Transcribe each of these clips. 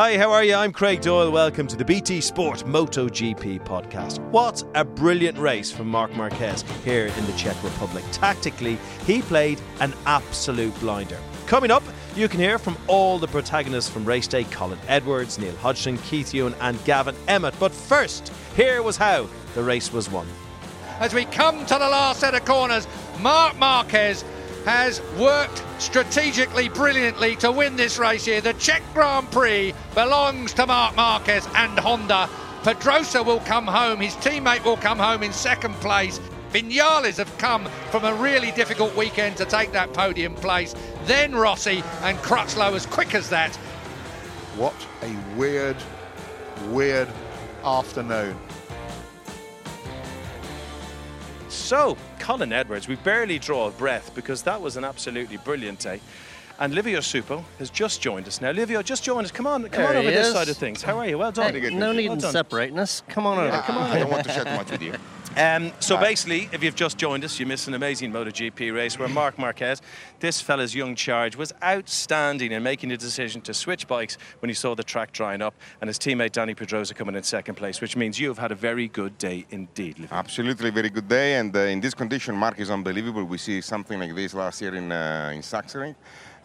Hi, how are you? I'm Craig Doyle. Welcome to the BT Sport MotoGP podcast. What a brilliant race from Marc Marquez here in the Czech Republic. Tactically, he played an absolute blinder. Coming up, you can hear from all the protagonists from race day Colin Edwards, Neil Hodgson, Keith Huewen, and Gavin Emmett. But first, here was how the race was won. as we come to the last set of corners. Marc Marquez has worked strategically brilliantly to win this race here. The Czech Grand Prix belongs to Marc Marquez and Honda. Pedrosa will come home, his teammate will come home in second place. Vinales have come from a really difficult weekend to take that podium place. Then Rossi and Crutchlow as quick as that. What a weird, weird afternoon. So, Colin Edwards, we barely draw a breath because that was an absolutely brilliant day. And Livio Suppo has just joined us now. Livio, just join us. Come on, come There on over he this side of things. How are you? Well done. good. No need Well in done. separating us. Come on over. Come on I don't want to share too much with you. Um, so basically, if you've just joined us, you missed an amazing MotoGP race where Marc Marquez, this fella's young charge, was outstanding in making the decision to switch bikes when he saw the track drying up, and his teammate Dani Pedrosa coming in second place, which means you have had a very good day indeed. Absolutely, very good day. And uh, in this condition, Marc is unbelievable. We see something like this last year in uh, in Sachsenring.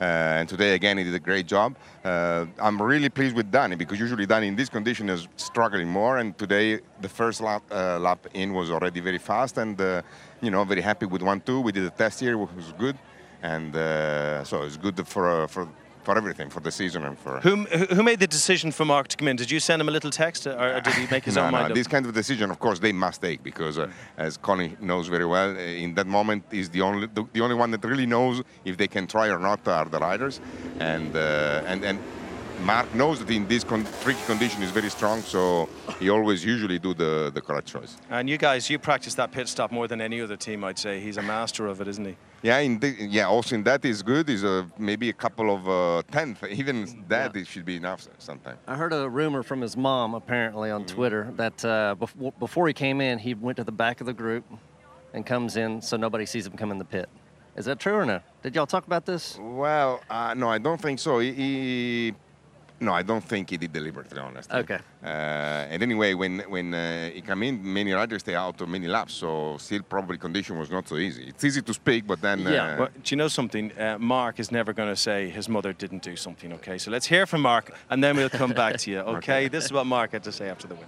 Uh, and today again, he did a great job. Uh, I'm really pleased with Dani because usually Dani in this condition is struggling more. And today, the first lap, uh, lap in was already very fast, and you know, very happy with one-two. We did a test here, which was good, and so it's good for for for everything for the season and for. Who, who made the decision for Marc to come in? Did you send him a little text, or, did he make his no, own no, mind up? this kind of decision, of course, they must take because, uh, as Connie knows very well, uh, in that moment is the only the, the only one that really knows if they can try or not are the riders, and uh, and and Marc knows that in this con- tricky condition is very strong, so he always usually do the the correct choice. And you guys, you practice that pit stop more than any other team, I'd say. He's a master of it, isn't he? Yeah, in the, yeah. Also, in that is good. Is uh, maybe a couple of uh, tenth. Even that it should be enough sometimes. I heard a rumor from his mom, apparently on Twitter, that uh, before, before he came in, he went to the back of the group and comes in so nobody sees him come in the pit. Is that true or no? Did y'all talk about this? Well, uh, no, I don't think so. He, he, no, I don't think he did deliberately, honestly. Okay. Uh, and anyway, when when uh, he came in, many riders stay out of many laps, so still probably condition was not so easy. It's easy to speak, but then Yeah, uh, But do you know something? Uh, Marc is never going to say his mother didn't do something, okay? So let's hear from Marc and then we'll come back to you, okay? This is what Marc had to say after the win.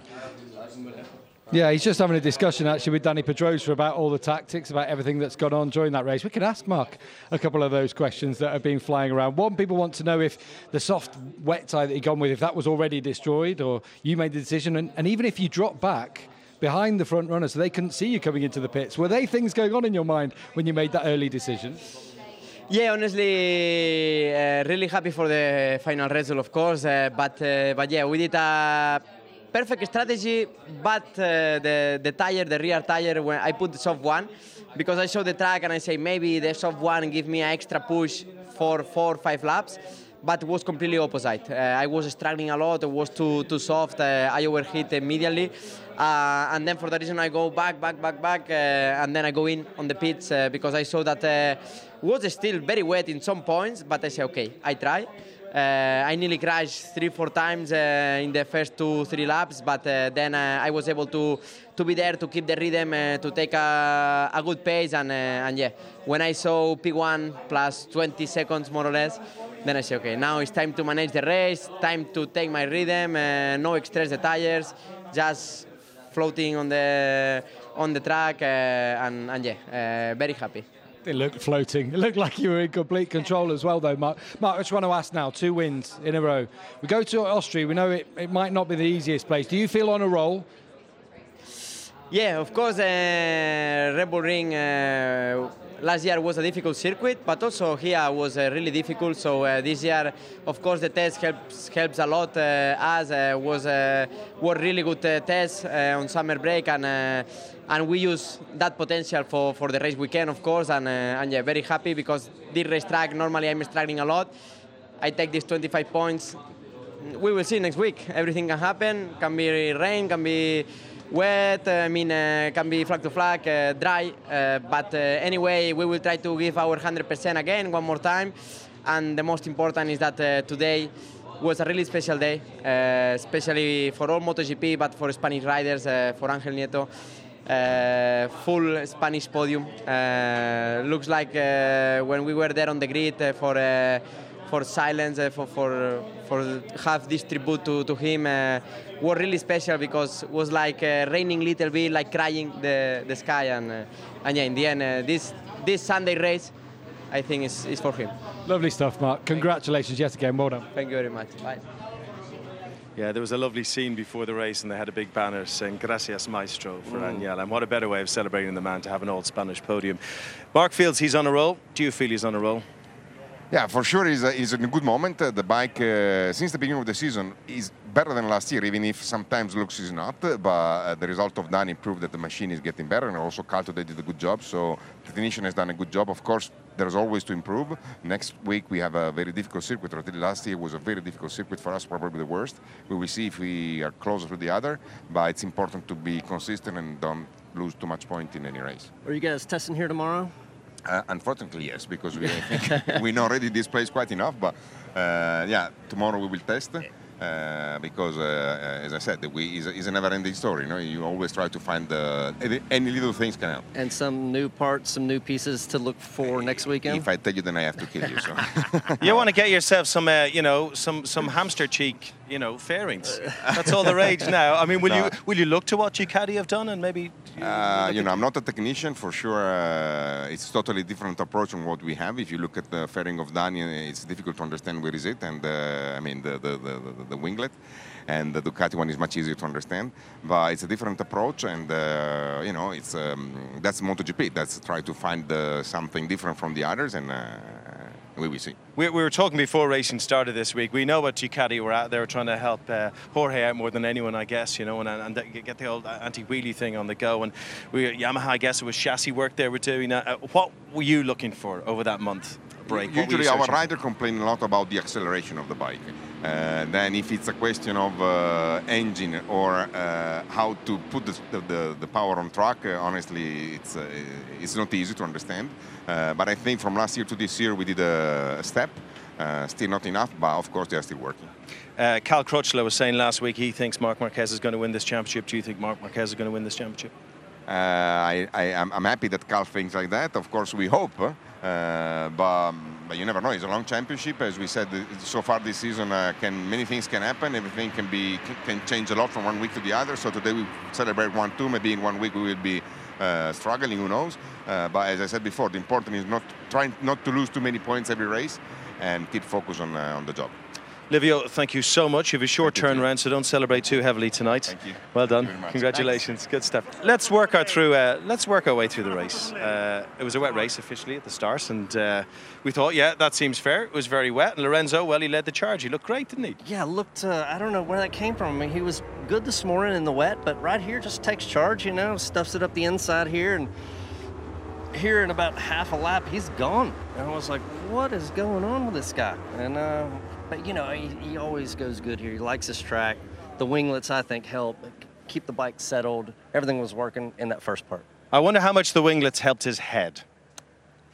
Yeah, he's just having a discussion actually with Dani Pedrosa about all the tactics, about everything that's gone on during that race. We could ask Marc a couple of those questions that have been flying around. One, people want to know if the soft wet tire that he'd gone with, if that was already destroyed, or you made the decision, and, and even if you dropped back behind the front runner so they couldn't see you coming into the pits, were they things going on in your mind when you made that early decision? Yeah, honestly, uh, really happy for the final result, of course. Uh, but uh, but yeah, we did a perfect strategy. But uh, the the tire, the rear tire, when I put the soft one, because I saw the track and I say maybe the soft one give me an extra push for four or five laps. But it was completely opposite. Uh, I was struggling a lot. It was too too soft. Uh, I overheat immediately, uh, and then for that reason I go back, back, back, back, uh, and then I go in on the pits uh, because I saw that was still very wet in some points. But I say okay, I try. Uh, I nearly crashed three, four times uh, in the first two, three laps, but uh, then I was able to to be there to keep the rhythm, to take a, a good pace, and and yeah, when I saw P1 plus 20 seconds more or less, then I said, okay, now it's time to manage the race, time to take my rhythm, uh, no express the tires, just floating on the on the track, uh, and, and yeah, uh, very happy. It looked floating. It looked like you were in complete control as well, though, Marc. Marc, I just want to ask now two wins in a row. We go to Austria. We know it, it might not be the easiest place. Do you feel on a roll? Yeah, of course, uh, Red Bull Ring uh, last year was a difficult circuit, but also here was uh, really difficult. So uh, this year, of course, the test helps helps a lot. Uh, us uh, was uh, were really good tests on summer break, and and we use that potential for, for the race weekend, of course. And and yeah, very happy because this race track normally I'm struggling a lot. I take these 25 points. We will see next week. Everything can happen. Can be rain. Can be wet, I mean, uh, can be flag to flag, uh, dry. Uh, but uh, anyway, we will try to give our 100% again one more time. And the most important is that uh, today was a really special day, uh, especially for all MotoGP, but for Spanish riders, uh, for Angel Nieto. Uh, full Spanish podium. Uh, looks like uh, when we were there on the grid uh, for uh, for silence, uh, for for for this tribute to, to him, uh, was really special because it was like uh, raining little bit, like crying the, the sky, and uh, and yeah, in the end, uh, this this Sunday race, I think is, is for him. Lovely stuff, Marc. Congratulations yet again. Well done. Thank you very much. Bye. Yeah, there was a lovely scene before the race, and they had a big banner saying "Gracias, Maestro" for Mm. Angel. And what a better way of celebrating the man to have an old Spanish podium. Marc Fields, he's on a roll. Do you feel he's on a roll? Yeah, for sure, uh, he's a good moment. The bike, uh, since the beginning of the season, is better than last year, even if sometimes looks is not. But uh, the result of Dani proved that the machine is getting better, and also Calto they did a good job. So the technician has done a good job. Of course, there's always to improve. Next week we have a very difficult circuit. Last year was a very difficult circuit for us, probably the worst. We will see if we are closer to the other. But it's important to be consistent and don't lose too much point in any race. Are you guys testing here tomorrow? Uh, unfortunately, yes, because we, I think we know already this place quite enough. But uh, yeah, tomorrow we will test. Uh, because, uh, as I said, we, it's, a, it's a never-ending story. You know, you always try to find uh, any, any little things can help. And some new parts, some new pieces to look for next weekend? If I tell you, then I have to kill you. So. You want to get yourself some, uh, you know, some some hamster cheek, you know, fairings. That's all the rage now. I mean, will No. you will you look to what Ducati have done and maybe? Uh, you know, I'm not a technician for sure. Uh, it's totally different approach on what we have. If you look at the fairing of Dani, it's difficult to understand where is it, and uh, I mean the the, the, the the winglet, and the Ducati one is much easier to understand. But it's a different approach, and uh, you know, it's um, that's MotoGP. That's try to find uh, something different from the others, and uh, we will see. We, we were talking before racing started this week. We know what Ducati were at. They were trying to help uh, Jorge out more than anyone, I guess, you know, and, and get the old anti-wheelie thing on the go. And we, Yamaha, I guess it was chassis work they were doing. Uh, what were you looking for over that month break? Usually, our rider complained a lot about the acceleration of the bike. Uh, then, if it's a question of uh, engine or uh, how to put the, the, the power on track, uh, honestly, it's uh, it's not easy to understand. Uh, but I think from last year to this year, we did a, step. Uh, still not enough, but of course they are still working. Uh, Cal Crutchlow was saying last week he thinks Marc Marquez is going to win this championship. Do you think Marc Marquez is going to win this championship? Uh, I, I, I'm, I'm happy that Cal thinks like that. Of course, we hope, uh, but, um, but you never know. It's a long championship, as we said. So far this season, uh, can many things can happen. Everything can be can change a lot from one week to the other. So today we celebrate one two. Maybe in one week we will be uh, struggling. Who knows? Uh, but as I said before, the important is not trying not to lose too many points every race, and keep focus on uh, on the job. Livio, thank you so much. You have a short turnaround, so don't celebrate too heavily tonight. Thank you. Well done. Thank you very much. Congratulations. Good stuff. Let's work our through. Uh, let's work our way through the race. Uh, it was a wet race officially at the start, and uh, we thought, yeah, that seems fair. It was very wet, and Lorenzo, well, he led the charge. He looked great, didn't he? Yeah, looked. Uh, I don't know where that came from. I mean, he was good this morning in the wet, but right here just takes charge. You know, stuffs it up the inside here, and here in about half a lap, he's gone. And I was like, what is going on with this guy? And uh, but you know, he, he always goes good here. He likes his track. The winglets, I think, help keep the bike settled. Everything was working in that first part. I wonder how much the winglets helped his head.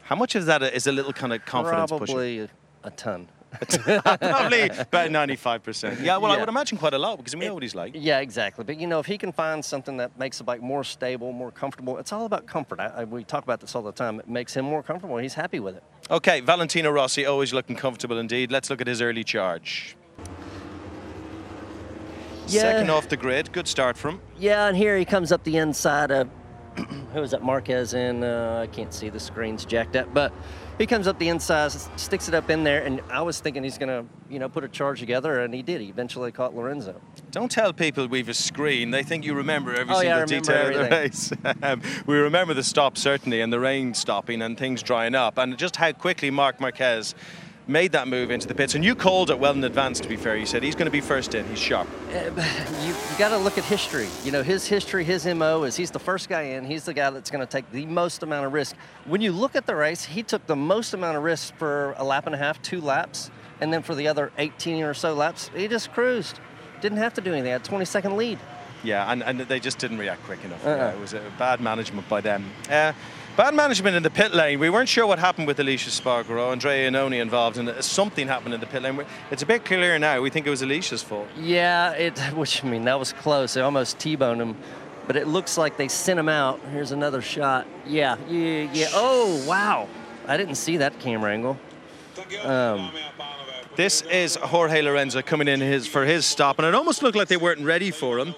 How much of that is a little kind of confidence? Probably a ton. Probably about 95%. Yeah, well, I would imagine quite a lot because we know what he's like. Yeah, exactly. But you know, if he can find something that makes the bike more stable, more comfortable, it's all about comfort. I, I, we talk about this all the time. It makes him more comfortable. He's happy with it. Okay, Valentino Rossi, always looking comfortable indeed. Let's look at his early charge. Yeah. Second off the grid, good start from him. Yeah, and here he comes up the inside of who is that? Marquez and uh, I can't see the screen's jacked up, but he comes up the inside, sticks it up in there, and I was thinking he's gonna, you know, put a charge together, and he did. He eventually caught Lorenzo. Don't tell people we've a screen. They think you remember every Oh, single yeah, detail of the race. um, we remember the stop, certainly, and the rain stopping and things drying up, and just how quickly Marc Marquez made that move into the pits. And you called it well in advance, to be fair. You said he's going to be first in. He's sharp. You, you got to look at history. You know, his history, his MO is he's the first guy in. He's the guy that's going to take the most amount of risk. When you look at the race, he took the most amount of risk for a lap and a half, two laps, and then for the other 18 or so laps, he just cruised. Didn't have to do anything. Had 20 second lead. Yeah, and, and they just didn't react quick enough. Uh-uh. Yeah, it was a bad management by them. Uh, bad management in the pit lane. We weren't sure what happened with Aleix Espargaro. Andrea Iannone involved, and something happened in the pit lane. It's a bit clearer now. We think it was Aleix's fault. Yeah, it. Which I mean, that was close. They almost T-boned him, but it looks like they sent him out. Here's another shot. Yeah, yeah, yeah. Oh, wow! I didn't see that camera angle. Um, This is Jorge Lorenzo coming in his for his stop, and it almost looked like they weren't ready for him.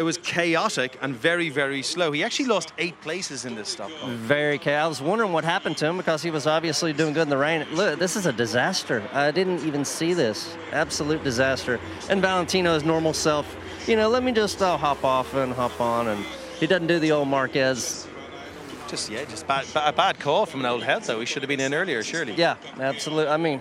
It was chaotic and very, very slow. He actually lost eight places in this stop. very. ca- I was wondering what happened to him because he was obviously doing good in the rain. Look, this is a disaster. I didn't even see this. Absolute disaster. And Valentino's normal self, you know, let me just uh, hop off and hop on, and he doesn't do the old Marquez. Just yeah, just bad, ba- a bad call from an old head though. He should have been in earlier, surely. Yeah, absolutely. I mean,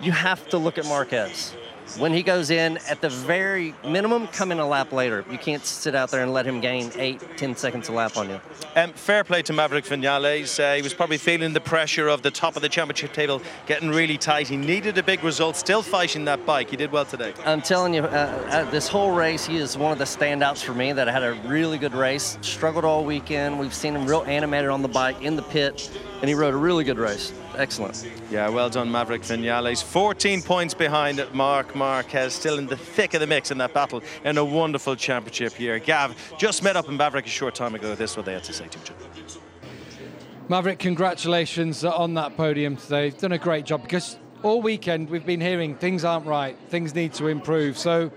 you have to look at Marquez. When he goes in, at the very minimum, come in a lap later. You can't sit out there and let him gain eight, ten seconds a lap on you. Um, fair play to Maverick Vinales. Uh, he was probably feeling the pressure of the top of the championship table getting really tight. He needed a big result, still fighting that bike. He did well today. I'm telling you, uh, uh, this whole race, he is one of the standouts for me that had a really good race. Struggled all weekend. We've seen him real animated on the bike in the pit, and he rode a really good race. Excellent. Yeah, well done, Maverick Vinales. 14 points behind Marc Marquez, still in the thick of the mix in that battle in a wonderful championship year. Gav just met up in Maverick a short time ago. This is what they had to say to each other. Maverick, congratulations on that podium today. You've done a great job because all weekend we've been hearing things aren't right, things need to improve. So,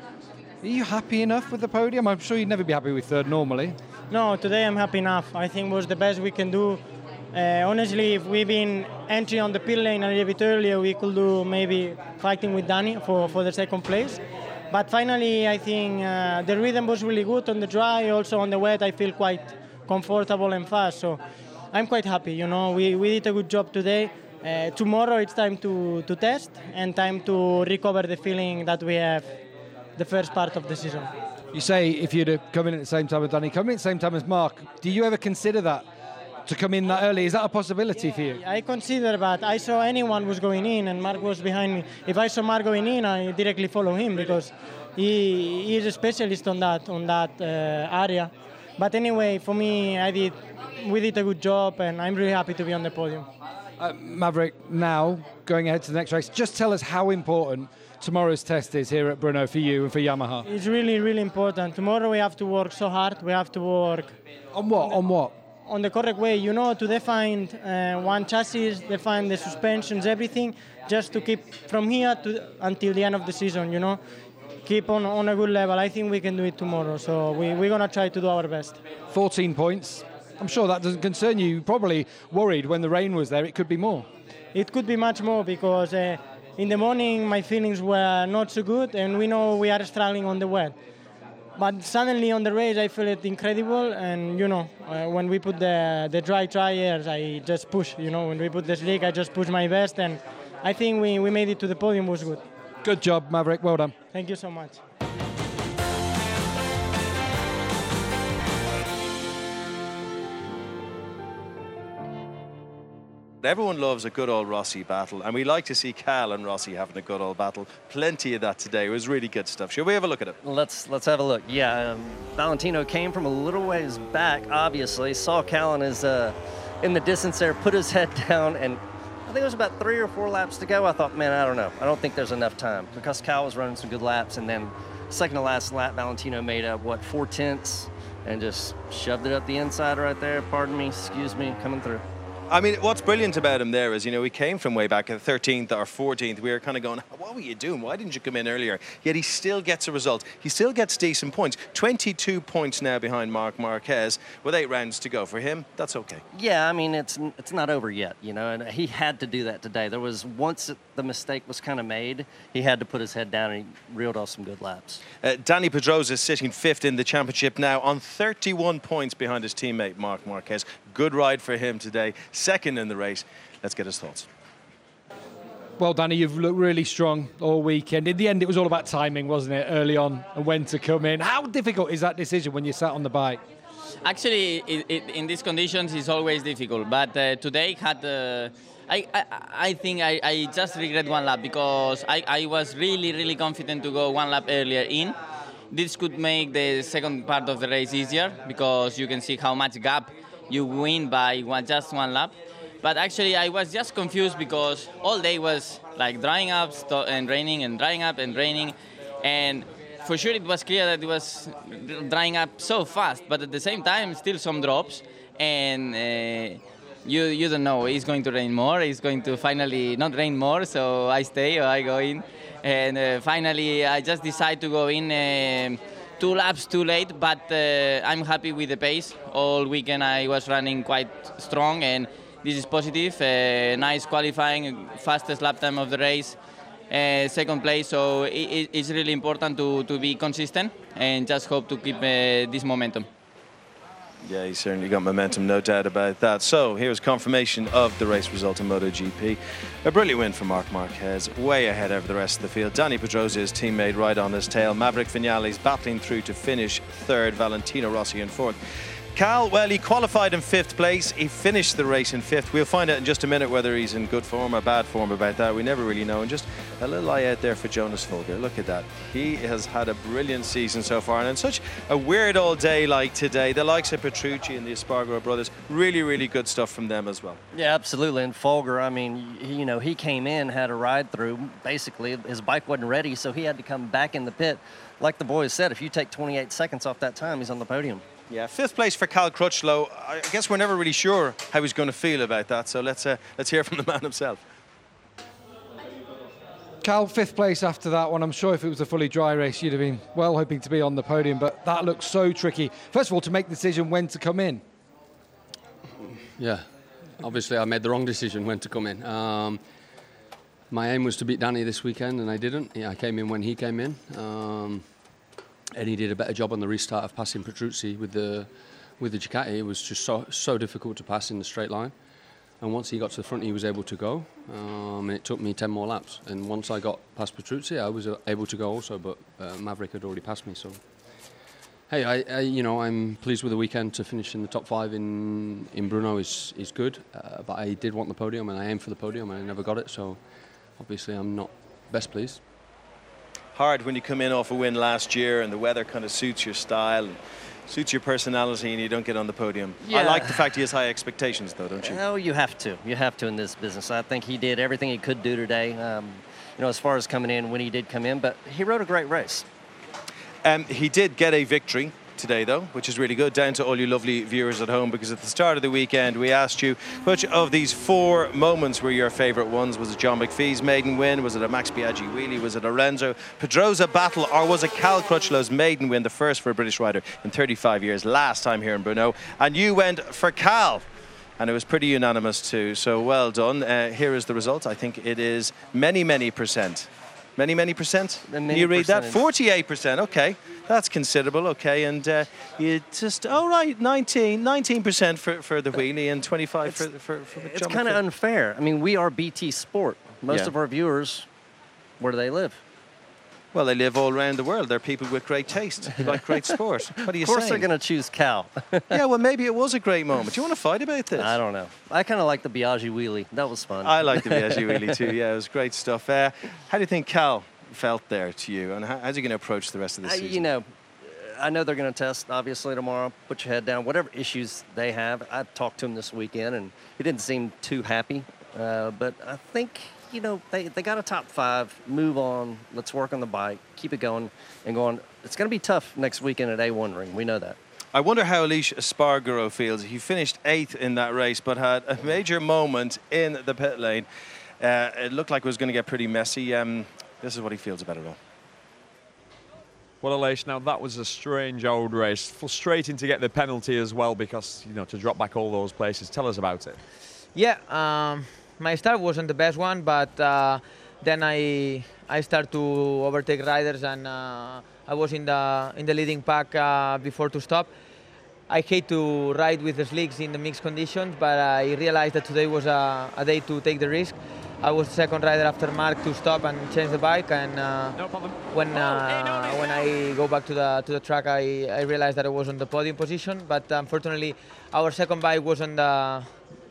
are you happy enough with the podium? I'm sure you'd never be happy with third normally. No, today I'm happy enough. I think it was the best we can do. Uh, honestly, if we've been entering on the pit lane a little bit earlier, we could do maybe fighting with Dani for, for the second place. But finally, I think uh, the rhythm was really good on the dry. Also on the wet, I feel quite comfortable and fast. So I'm quite happy. You know, we, we did a good job today. Uh, tomorrow it's time to, to test and time to recover the feeling that we have the first part of the season. You say if you'd have come in at the same time as Dani, come in at the same time as Marc. Do you ever consider that to come in that early? Is that a possibility for you? I consider, that. I saw anyone was going in and Marc was behind me. If I saw Marc going in, I directly follow him because he, he is a specialist on that on that uh, area. But anyway, for me, I did we did a good job, and I'm really happy to be on the podium. Uh, Maverick, now going ahead to the next race, just tell us how important tomorrow's test is here at Brno for you and for Yamaha. It's really really important. Tomorrow we have to work so hard. We have to work on what? On what? On the correct way, you know, to define uh, one chassis, define the suspensions, everything, just to keep from here to until the end of the season, you know, keep on, on a good level. I think we can do it tomorrow, so we, we're going to try to do our best. 14 points. I'm sure that doesn't concern you. You probably worried when the rain was there. It could be more. It could be much more because uh, in the morning my feelings were not so good, and we know we are struggling on the wet. But suddenly on the race, I feel it incredible, and you know, uh, when we put the the dry tires, I just push. You know, when we put the slick, I just push my best, and I think we, we made it to the podium was good. Good job, Maverick. Well done. Thank you so much. Everyone loves a good old Rossi battle, and we like to see Cal and Rossi having a good old battle. Plenty of that today. It was really good stuff. Shall we have a look at it? Let's let's have a look. Yeah, um, Valentino came from a little ways back. Obviously, saw Callan is uh, in the distance there, put his head down, and I think it was about three or four laps to go. I thought, man, I don't know. I don't think there's enough time because Cal was running some good laps, and then second to last lap, Valentino made up what four tenths and just shoved it up the inside right there. Pardon me, excuse me, coming through. I mean, what's brilliant about him there is, you know, he came from way back at 13th or 14th. We were kind of going, what were you doing? Why didn't you come in earlier? Yet he still gets a result. He still gets decent points. 22 points now behind Marc Marquez with eight rounds to go. For him, that's okay. Yeah, I mean, it's it's not over yet, you know, and he had to do that today. There was once the mistake was kind of made, he had to put his head down and he reeled off some good laps. Uh, Dani Pedrosa is sitting fifth in the championship now on 31 points behind his teammate Mark Marquez. Good ride for him today. Second in the race. Let's get his thoughts. Well, Dani, you've looked really strong all weekend. In the end, it was all about timing, wasn't it? Early on and when to come in. How difficult is that decision when you sat on the bike? Actually, it, it, in these conditions, it's always difficult. But uh, today had. Uh, I, I, I, think I, I, just regret one lap because I, I was really, really confident to go one lap earlier in. This could make the second part of the race easier because you can see how much gap you win by one, just one lap. But actually, I was just confused because all day was like drying up and raining and drying up and raining. And for sure, it was clear that it was drying up so fast. But at the same time, still some drops. And uh, you, you don't know, it's going to rain more. It's going to finally not rain more. So I stay or I go in. And uh, finally, I just decide to go in. Uh, two laps too late, but uh, I'm happy with the pace. All weekend I was running quite strong, and this is positive. Uh, nice qualifying, fastest lap time of the race, uh, second place. So it, it's really important to, to be consistent and just hope to keep uh, this momentum. Yeah, he certainly got momentum, no doubt about that. So here's confirmation of the race result in MotoGP. A brilliant win for Marc Marquez, way ahead over the rest of the field. Dani Pedrosa, his teammate, right on his tail. Maverick Vinales battling through to finish third. Valentino Rossi in fourth. Cal, well, he qualified in fifth place. He finished the race in fifth. We'll find out in just a minute whether he's in good form or bad form about that. We never really know. And just a little eye out there for Jonas Folger. Look at that. He has had a brilliant season so far. And in such a weird all day like today, the likes of Petrucci and the Espargaro brothers, really, really good stuff from them as well. Yeah, absolutely. And Folger, I mean, you know, he came in, had a ride through. Basically, his bike wasn't ready, so he had to come back in the pit. Like the boys said, if you take 28 seconds off that time, he's on the podium. Yeah, fifth place for Cal Crutchlow. I guess we're never really sure how he's going to feel about that. So let's uh, let's hear from the man himself. Cal, fifth place after that one. I'm sure if it was a fully dry race, you'd have been well hoping to be on the podium, but that looks so tricky. First of all, to make the decision when to come in. Yeah, obviously I made the wrong decision when to come in. Um, my aim was to beat Dani this weekend, and I didn't. Yeah, I came in when he came in. Um, and he did a better job on the restart of passing Petrucci with the with the Ducati. It was just so so difficult to pass in the straight line. And once he got to the front, he was able to go. Um, and it took me 10 more laps. And once I got past Petrucci, I was uh, able to go also, but uh, Maverick had already passed me. So, hey, I, I, you know, I'm pleased with the weekend to finish in the top five in in Brno is is good. Uh, but I did want the podium, and I aimed for the podium, and I never got it. So, obviously, I'm not best pleased hard when you come in off a win last year and the weather kind of suits your style and suits your personality and you don't get on the podium. Yeah. I like the fact he has high expectations, though, don't you? Oh, you have to. You have to in this business. I think he did everything he could do today. Um, you know, as far as coming in when he did come in, but he rode a great race. Um, he did get a victory today, though, which is really good. Down to all you lovely viewers at home, because at the start of the weekend we asked you which of these four moments were your favourite ones. Was it John McPhee's maiden win? Was it a Max Biaggi wheelie? Was it a Renzo Pedrosa battle? Or was it Cal Crutchlow's maiden win, the first for a British rider in 35 years, last time here in Brno? And you went for Cal and it was pretty unanimous too. So well done. Uh, here is the result. I think it is many, many percent. Many, many percent. Many you read percentage. that? Forty-eight percent. Okay, that's considerable. Okay, and uh, you just oh right, 19 percent for, for the wheelie and twenty-five for, for, for the It's kind of unfair. I mean, we are BT Sport. Most Yeah. of our viewers, where do they live? Well, they live all around the world. They're people with great taste, like great sport. What are you of course, saying? they're going to choose Cal. yeah, well, maybe it was a great moment. Do you want to fight about this? I don't know. I kind of like the Biaggi wheelie. That was fun. I like the Biaggi wheelie too. Yeah, it was great stuff. Uh, how do you think Cal felt there to you, and how, how's he going to approach the rest of the I- season? you know, I know they're going to test obviously tomorrow. Put your head down. Whatever issues they have, I talked to him this weekend, and he didn't seem too happy Uh, but I think you know they, they got a top five. Move on. Let's work on the bike. Keep it going and going. It's going to be tough next weekend at A1 Ring. We know that. I wonder how Aleix Espargaro feels. He finished eighth in that race, but had a major moment in the pit lane. Uh, it looked like it was going to get pretty messy. Um, this is what he feels about it all. Well, Aleix, now that was a strange old race. Frustrating to get the penalty as well because, you know, to drop back all those places. Tell us about it. Yeah, um, my start wasn't the best one, but uh, then I I started to overtake riders and uh, I was in the in the leading pack uh, before to stop. I hate to ride with the slicks in the mixed conditions, but I realized that today was a, a day to take the risk. I was the second rider after Marc to stop and change the bike, and uh, no problem. when uh, when I go back to the to the track, I, I realized that I was on the podium position. But unfortunately, our second bike was on the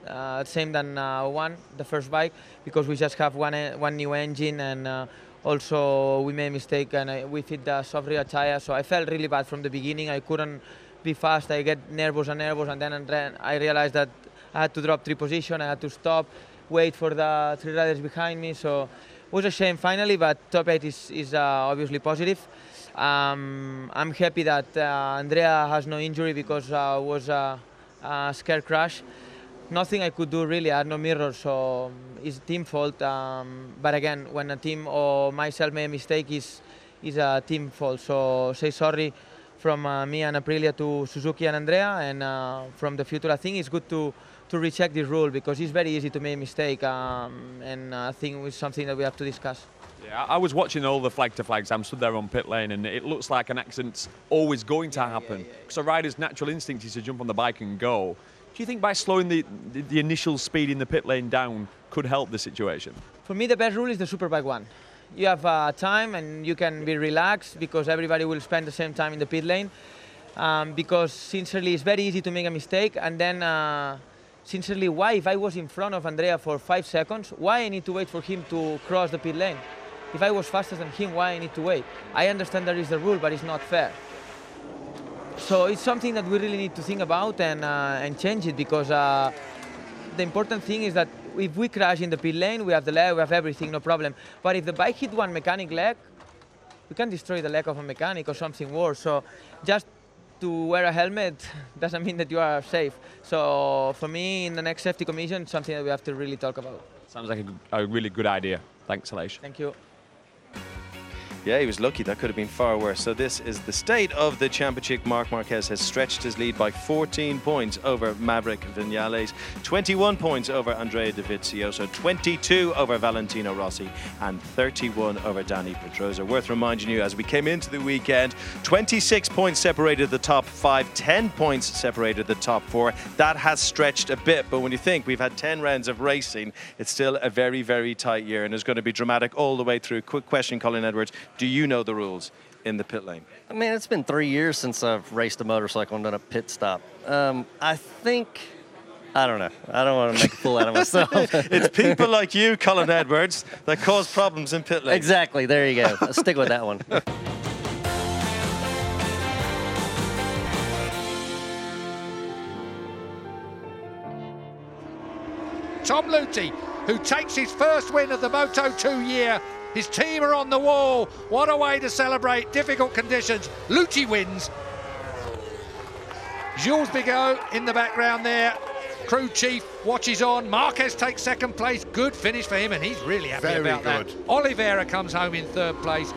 uh, same than uh, one, the first bike, because we just have one one new engine and. Uh, also, we made a mistake and I, we fit the soft rear tire, so I felt really bad from the beginning. I couldn't be fast. I get nervous and nervous, and then I realized that I had to drop three position. I had to stop, wait for the three riders behind me. So it was a shame finally, but top eight is, is uh, obviously positive. Um, I'm happy that uh, Andrea has no injury because uh, was a, a scare crash nothing I could do really. I had no mirror, so it's team fault. Um, but again, when a team or myself made a mistake, is is a team fault. So say sorry from uh, me and Aprilia to Suzuki and Andrea, and uh, from the future, I think it's good to to recheck this rule because it's very easy to make a mistake, um, and I think it's something that we have to discuss. Yeah, I was watching all the flag to flags. I'm stood there on pit lane, and it looks like an accident's always going to happen. Because a rider's natural instinct is to jump on the bike and go. Do you think by slowing the, the, the, initial speed in the pit lane down could help the situation? For me, the best rule is the superbike one. You have uh, time and you can be relaxed because everybody will spend the same time in the pit lane. Um, because sincerely, it's very easy to make a mistake. And then, uh, sincerely, why, if I was in front of Andrea for five seconds, why I need to wait for him to cross the pit lane? If I was faster than him, why I need to wait? I understand there is the rule, but it's not fair. So it's something that we really need to think about and, uh, and change it because uh, the important thing is that if we crash in the pit lane, we have the leg, we have everything, no problem. But if the bike hit one mechanic leg, we can destroy the leg of a mechanic or something worse. So just to wear a helmet doesn't mean that you are safe. So for me, in the next safety commission, something that we have to really talk about. Sounds like a, a really good idea. Thanks, Aleix. Thank you. Yeah, he was lucky. That could have been far worse. So this is the state of the championship. Marc Marquez has stretched his lead by 14 points over Maverick Vinales, 21 points over Andrea Dovizioso, 22 over Valentino Rossi, and 31 over Dani Pedrosa. Worth reminding you, as we came into the weekend, 26 points separated the top five, 10 points separated the top four. That has stretched a bit, but when you think we've had 10 rounds of racing, it's still a very, very tight year, and it's going to be dramatic all the way through. Quick question, Colin Edwards do you know the rules in the pit lane? I mean, it's been three years since I've raced a motorcycle and done a pit stop. Um, I think. I don't know. I don't want to make a fool out of myself. it's people like you, Colin Edwards, that cause problems in pit lane. Exactly. There you go. I'll stick with that one. Tom Luthi, who takes his first win of the Moto 2 year his team are on the wall. What a way to celebrate difficult conditions. Luthi wins. Gilles Bigot in the background there. Crew chief watches on. Marquez takes second place. Good finish for him, and he's really happy Very about good. that. Oliveira comes home in third place.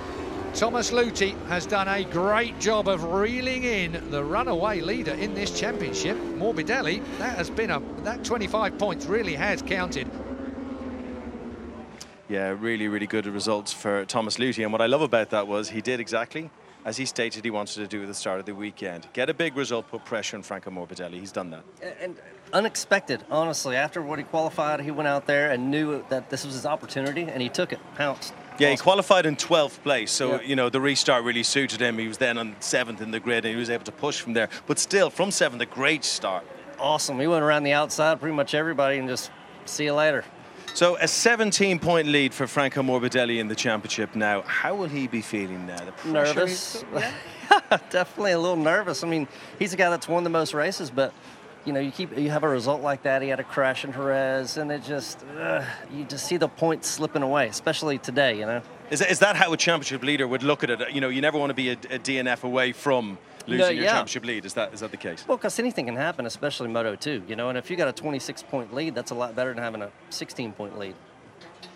Thomas Luthi has done a great job of reeling in the runaway leader in this championship. Morbidelli, that has been a that 25 points really has counted yeah, really, really good results for Thomas Luthi. And what I love about that was he did exactly as he stated he wanted to do at the start of the weekend. Get a big result, put pressure on Franco Morbidelli. He's done that. And unexpected, honestly. After what he qualified, he went out there and knew that this was his opportunity, and he took it, pounced. Yeah, awesome. he qualified in 12th place, so yeah. you know the restart really suited him. He was then on seventh in the grid, and he was able to push from there. But still, from seventh, a great start. Awesome. He went around the outside, pretty much everybody, and just see you later. So a 17 point lead for Franco Morbidelli in the championship now. How will he be feeling now? nervous. Definitely a little nervous. I mean, he's a guy that's won the most races, but you know, you keep you have a result like that. He had a crash in Jerez, and it just uh, you just see the points slipping away, especially today. You know. Is, is that how a championship leader would look at it? You know, you never want to be a, a DNF away from losing No, your championship lead. Is that is that the case? Well, because anything can happen, especially Moto 2, you know, and if you got a 26 point lead, that's a lot better than having a 16 point lead.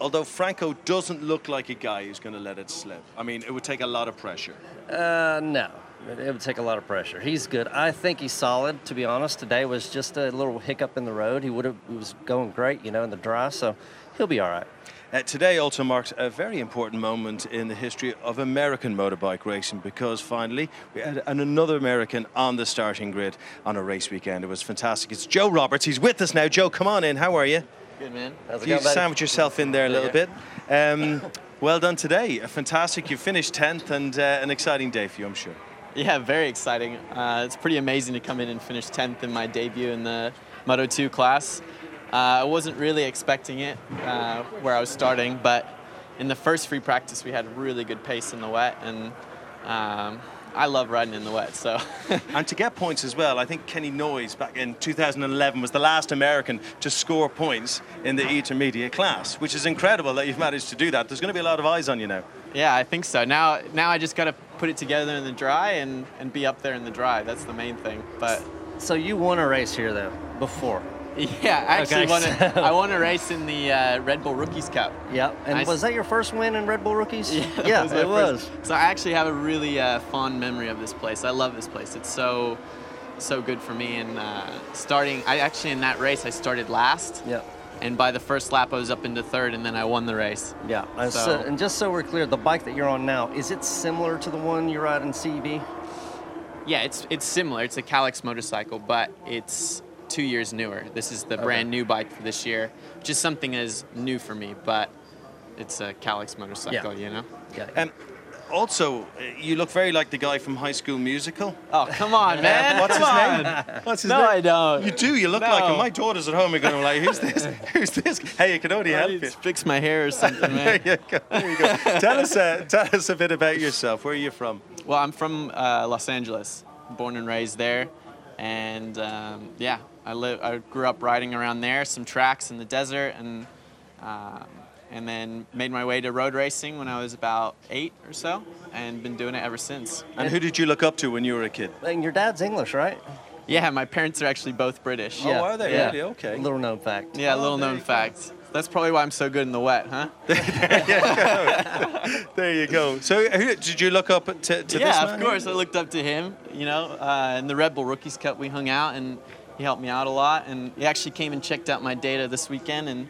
Although Franco doesn't look like a guy who's going to let it slip. I mean, it would take a lot of pressure. Uh, no, it, it would take a lot of pressure. He's good. I think he's solid, to be honest. Today was just a little hiccup in the road. He would have, he was going great, you know, in the dry, so he'll be all right. Uh, today also marks a very important moment in the history of American motorbike racing because finally we had an, another American on the starting grid on a race weekend. It was fantastic. It's Joe Roberts. He's with us now. Joe, come on in. How are you? Good man. How's it you sandwich yourself in there a little bit. Um, well done today. Fantastic. You finished 10th and uh, an exciting day for you, I'm sure. Yeah, very exciting. Uh, it's pretty amazing to come in and finish 10th in my debut in the Moto 2 class. Uh, I wasn't really expecting it uh, where I was starting, but in the first free practice we had really good pace in the wet, and um, I love riding in the wet. So and to get points as well, I think Kenny Noyes back in 2011 was the last American to score points in the intermediate class, which is incredible that you've managed to do that. There's going to be a lot of eyes on you now. yeah, I think so. Now, now I just got to put it together in the dry and, and be up there in the dry. That's the main thing. But So you won a race here, though, before. Yeah, I actually Okay, won a, so- I won a race in the uh, Red Bull Rookies Cup. Yep. And I was that your first win in Red Bull Rookies? Yeah, yeah was it was. So I actually have a really uh, fond memory of this place. I love this place. It's so, so good for me. And uh, starting, I actually in that race I started last. Yeah. And by the first lap I was up into third, and then I won the race. Yeah. So, so- and just so we're clear, the bike that you're on now, is it similar to the one you ride in CB? yeah, it's it's similar. It's a Kalex motorcycle, but it's two years newer. This is the Okay. brand new bike for this year, which is something that is new for me. But it's a Kalex motorcycle, you know. Yeah. Um, also, uh, you look very like the guy from High School Musical. Oh, come on, man. What's Come his on. name? What's his No, name? I don't. You do. You look No. like him. My daughters at home are going to be like, "Who's this? Who's this?" Hey, you can only I help need you. to fix my hair or something, man. there you go. There you go. tell us, uh, tell us a bit about yourself. Where are you from? Well, I'm from uh, Los Angeles, born and raised there, and um, yeah, I live. I grew up riding around there, some tracks in the desert, and um, and then made my way to road racing when I was about eight or so, and been doing it ever since. And who did you look up to when you were a kid? And your dad's English, right? Yeah, my parents are actually both British. Oh, are they Yeah. really? Okay. Little known fact. Yeah, Oh, little known you go. fact. That's probably why I'm so good in the wet, huh? There you go. So, who, did you look up to, to yeah, this of course. I looked up to him. You know, uh, in the Red Bull Rookies Cup, we hung out, and he helped me out a lot. And he actually came and checked out my data this weekend and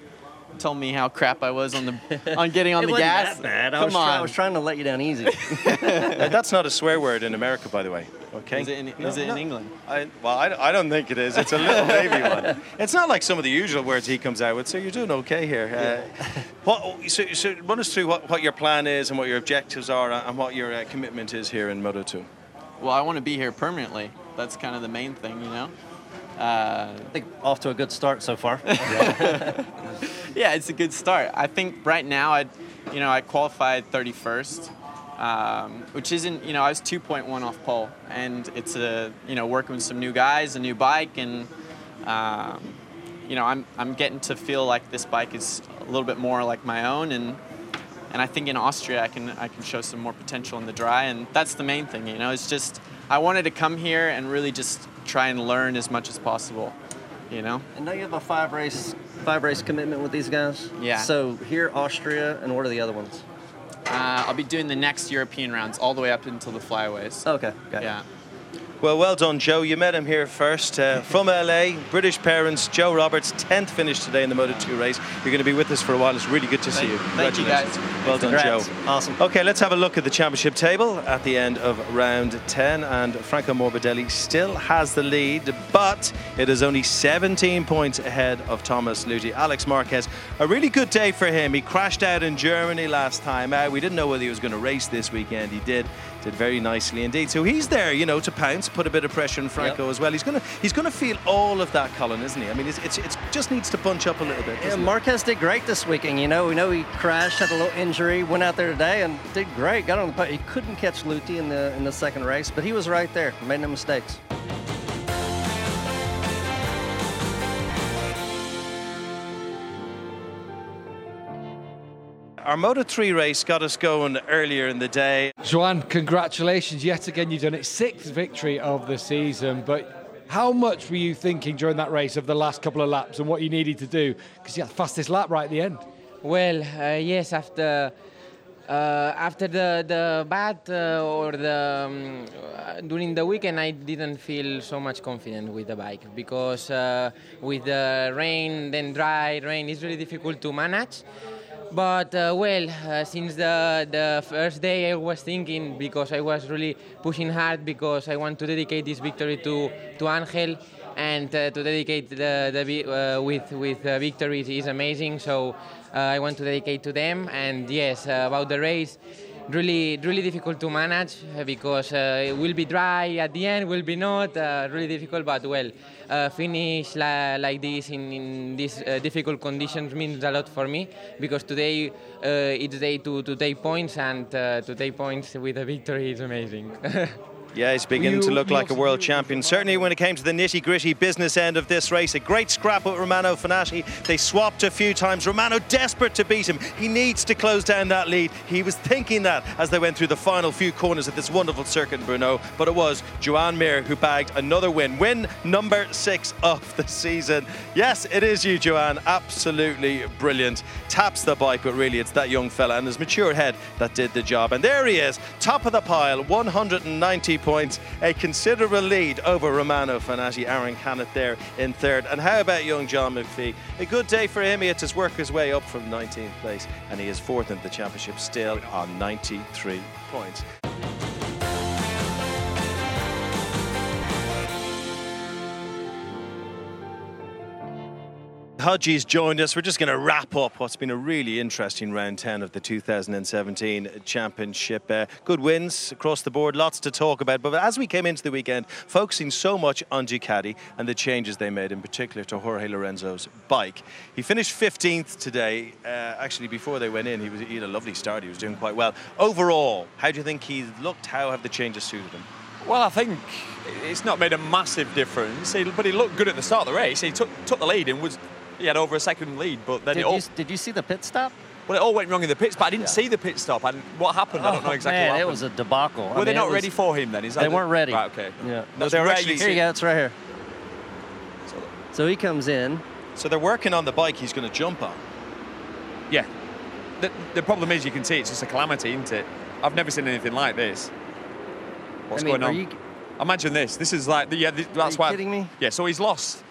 told me how crap I was on the on getting on it the wasn't gas. That bad. I Come was, try- on. I was trying to let you down easy. Uh, that's not a swear word in America, by the way. Okay. Is it in, No, is it in no. England? I, well, I, I don't think it is. It's a little baby one. It's not like some of the usual words he comes out with. So you're doing okay here. Uh, what, so, so run us through what, what your plan is and what your objectives are and what your uh, commitment is here in Moto 2. Well, I want to be here permanently. That's kind of the main thing, you know. Uh, I think off to a good start so far. yeah, it's a good start. I think right now, I, you know, I qualified 31st, um, which isn't, you know, I was 2.1 off pole, and it's a, you know, working with some new guys, a new bike, and, um, you know, I'm I'm getting to feel like this bike is a little bit more like my own, and and I think in Austria I can I can show some more potential in the dry, and that's the main thing, you know. It's just I wanted to come here and really just try and learn as much as possible, you know. And now you have a five race five race commitment with these guys. Yeah. So here, Austria, and what are the other ones? Uh, I'll be doing the next European rounds all the way up until the flyaways. Okay. okay. Yeah. Well, well done, Joe. You met him here first. Uh, from LA, British parents, Joe Roberts, 10th finish today in the Moto 2 race. You're going to be with us for a while. It's really good to see you. Thank you, guys. Congratulations. Well done. Joe. Awesome. Okay, let's have a look at the championship table at the end of round 10. And Franco Morbidelli still has the lead, but it is only 17 points ahead of Thomas Luthi. Alex Marquez, a really good day for him. He crashed out in Germany last time out. We didn't know whether he was going to race this weekend. He did. Did very nicely indeed. So he's there, you know, to pounce, put a bit of pressure on Franco as well. He's gonna he's gonna feel all of that, Colin, isn't he? I mean, it's, it's, it's just needs to bunch up a little bit. Yeah, doesn't it? Marquez did great this weekend. You know, we know he crashed, had a little injury, went out there today and did great. Got on the He couldn't catch Luthi in the in the second race, but he was right there. Made no mistakes. Our Moto 3 race got us going earlier in the day. Joan, congratulations yet again. You've done it sixth victory of the season, but how much were you thinking during that race of the last couple of laps and what you needed to do? Because you had the fastest lap right at the end. Well, uh, yes, after uh, after the the bad uh, or the um, uh, during the weekend, I didn't feel so much confident with the bike because uh, with the rain, then dry rain, it's really difficult to manage. But uh, well, uh, since the, the first day, I was thinking because I was really pushing hard because I want to dedicate this victory to to Angel and uh, to dedicate the, the uh, with with uh, victories is amazing. So uh, I want to dedicate to them. And yes, about the race, really really difficult to manage because it will be dry at the end, will be not really difficult. But well, uh, finish like this in, in these uh, difficult conditions means a lot for me because today uh, it's day to, to take points and uh, to take points with a victory is amazing. Yeah, he's beginning to look like a world champion. Certainly when it came to the nitty gritty business end of this race. A great scrap with Romano Fenati. They swapped a few times. Romano desperate to beat him. He needs to close down that lead. He was thinking that as they went through the final few corners of this wonderful circuit in Brno. But it was Joan Mir who bagged another win. Win number six of the season. Yes, it is you, Joan. Absolutely brilliant. Taps the bike, but really it's that young fella and his mature head that did the job. And there he is, top of the pile, 190 points, a considerable lead over Romano Fenati. Aaron Canet there in third. And how about young John McPhee? A good day for him. He had to work his way up from 19th place, and he is fourth in the championship, still on 93 points. Hodges joined us. We're just going to wrap up what's been a really interesting round 10 of the 2017 championship. Uh, good wins across the board, lots to talk about. But as we came into the weekend, focusing so much on Ducati and the changes they made, in particular to Jorge Lorenzo's bike. He finished 15th today. Uh, actually, before they went in, he, was, he had a lovely start. He was doing quite well. Overall, how do you think he looked? How have the changes suited him? Well, I think it's not made a massive difference, but he looked good at the start of the race. He took took the lead and was he had over a second lead, but then Did it all you, did you see the pit stop? well it all went wrong in the pits. But I didn't see the pit stop. And what happened? I don't know Oh, exactly. man, what it was a debacle. I Were they mean, not it ready for him then? Is that They the- weren't ready. Right, okay. Yeah. That's they were rare actually- Here see- you go. It's right here. So he comes in. So they're working on the bike he's going to jump on. Yeah. The, the problem is you can see it's just a calamity, isn't it? I've never seen anything like this. What's I mean, going are on? you- Imagine this. This is like the, yeah. This, that's you why. kidding me? Yeah. So he's lost.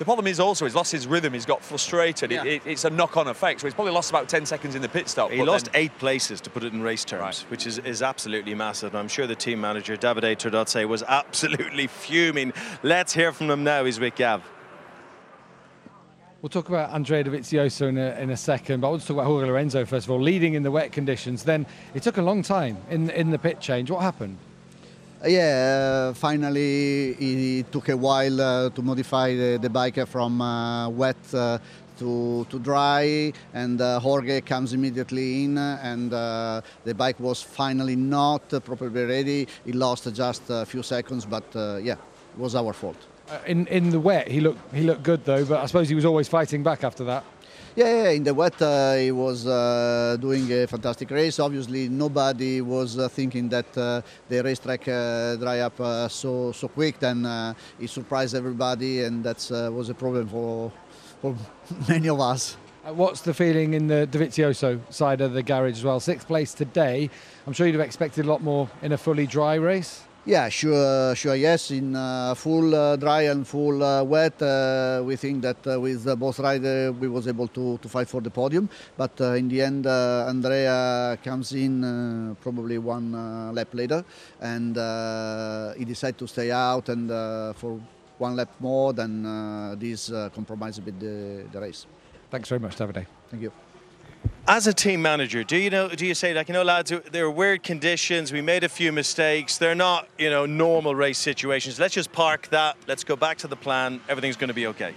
The problem is also he's lost his rhythm. He's got frustrated. Yeah. it, it's a knock-on effect. So he's probably lost about 10 seconds in the pit stop. He lost then- eight places to put it in race terms, which is, is absolutely massive. And I'm sure the team manager, Davide Tardozzi, was absolutely fuming. Let's hear from him now. He's with Gav. We'll talk about Andrea Dovizioso in a, in a second, but I want to talk about Jorge Lorenzo first of all. Leading in the wet conditions, then it took a long time in in the pit change. What happened? Yeah, uh, finally it took a while uh, to modify the, the bike from uh, wet uh, to, to dry, and uh, Jorge comes immediately in, and uh, the bike was finally not uh, properly ready. It lost just a few seconds, but uh, yeah, it was our fault. Uh, in in the wet, he looked he looked good though, but I suppose he was always fighting back after that. Yeah, yeah, in the wet, uh, he was uh, doing a fantastic race. Obviously, nobody was uh, thinking that uh, the racetrack uh, dry up uh, so so quick. Then he surprised everybody, and that was a problem for for many of us. What's the feeling in the Dovizioso side of the garage as well? Sixth place today. I'm sure you'd have expected a lot more in a fully dry race. Yeah, sure, sure. Yes, in uh, full uh, dry and full uh, wet, uh, we think that uh, with uh, both riders we was able to, to fight for the podium. But uh, in the end, uh, Andrea comes in uh, probably one uh, lap later, and uh, he decided to stay out and uh, for one lap more. Then uh, this uh, compromised a bit the, the race. Thanks very much, Davide. Thank you. As a team manager, do you know? Do you say like you know, lads? There are weird conditions. We made a few mistakes. They're not, you know, normal race situations. Let's just park that. Let's go back to the plan. Everything's going to be okay.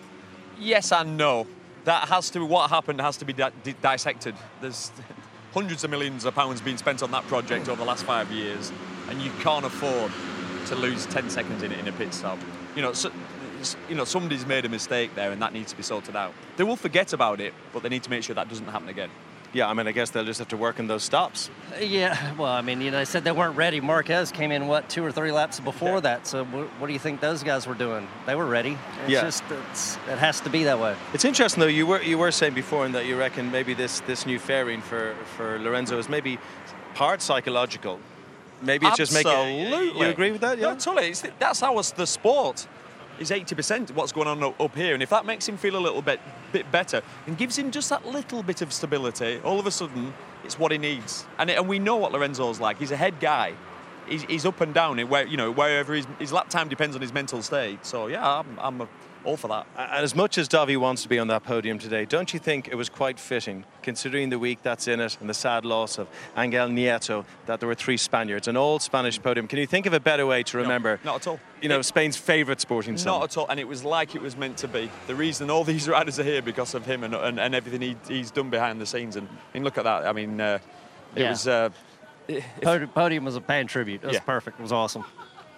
Yes and no. That has to be what happened has to be di- di- dissected. There's hundreds of millions of pounds being spent on that project over the last five years, and you can't afford to lose 10 seconds in in a pit stop. You know, so, you know, somebody's made a mistake there, and that needs to be sorted out. They will forget about it, but they need to make sure that doesn't happen again. Yeah, I mean, I guess they'll just have to work on those stops. Yeah, well, I mean, you know, they said they weren't ready. Marquez came in what two or three laps before that. So what, what, do you think those guys were doing? They were ready. It's yeah. just it's, it has to be that way. It's interesting though. You were you were saying before and that you reckon maybe this this new fairing for for Lorenzo is maybe part psychological. Maybe it's just making. Absolutely. You agree with that? Yeah. No, totally. It's, that's how it's the sport is 80% what's going on up here. And if that makes him feel a little bit bit better and gives him just that little bit of stability, all of a sudden it's what he needs. And, it, and we know what Lorenzo's like. He's a head guy. He's, he's up and down, where, you know, wherever his, lap time depends on his mental state. So, yeah, I'm, I'm a, all for that. And as much as Dovi wants to be on that podium today, don't you think it was quite fitting, considering the week that's in it and the sad loss of Angel Nieto, that there were three Spaniards, an old Spanish podium? Can you think of a better way to remember? No, not at all. You know, Spain's favourite sporting son. Not at all. And it was like it was meant to be. The reason all these riders are here because of him and, and, and everything he, he's done behind the scenes. And I mean, look at that. I mean, uh, it Yeah. was. Uh, Podium, podium was a band tribute. It was Yeah. perfect. It was awesome.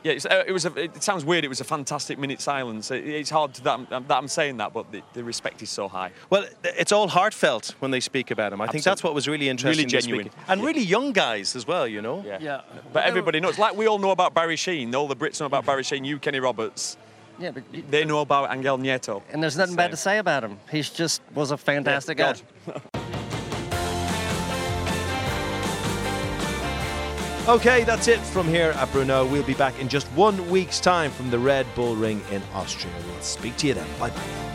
Yeah, it's, uh, it was. A, it sounds weird. It was a fantastic minute silence. It, it's hard to, that, I'm- that I'm saying that, but the, the respect is so high. Well, it's all heartfelt when they speak about him. I think that's what was really interesting. Really genuine. week. And really young guys as well, you know? Yeah. yeah. But everybody knows. Like we all know about Barry Sheene. All the Brits know about Barry Sheene. You, Kenny Roberts. Yeah, but they know about Angel Nieto. And there's nothing bad to say about him. He just was a fantastic Yeah, guy. Okay, that's it from here at Brno. We'll be back in just one week's time from the Red Bull Ring in Austria. We'll speak to you then. Bye bye.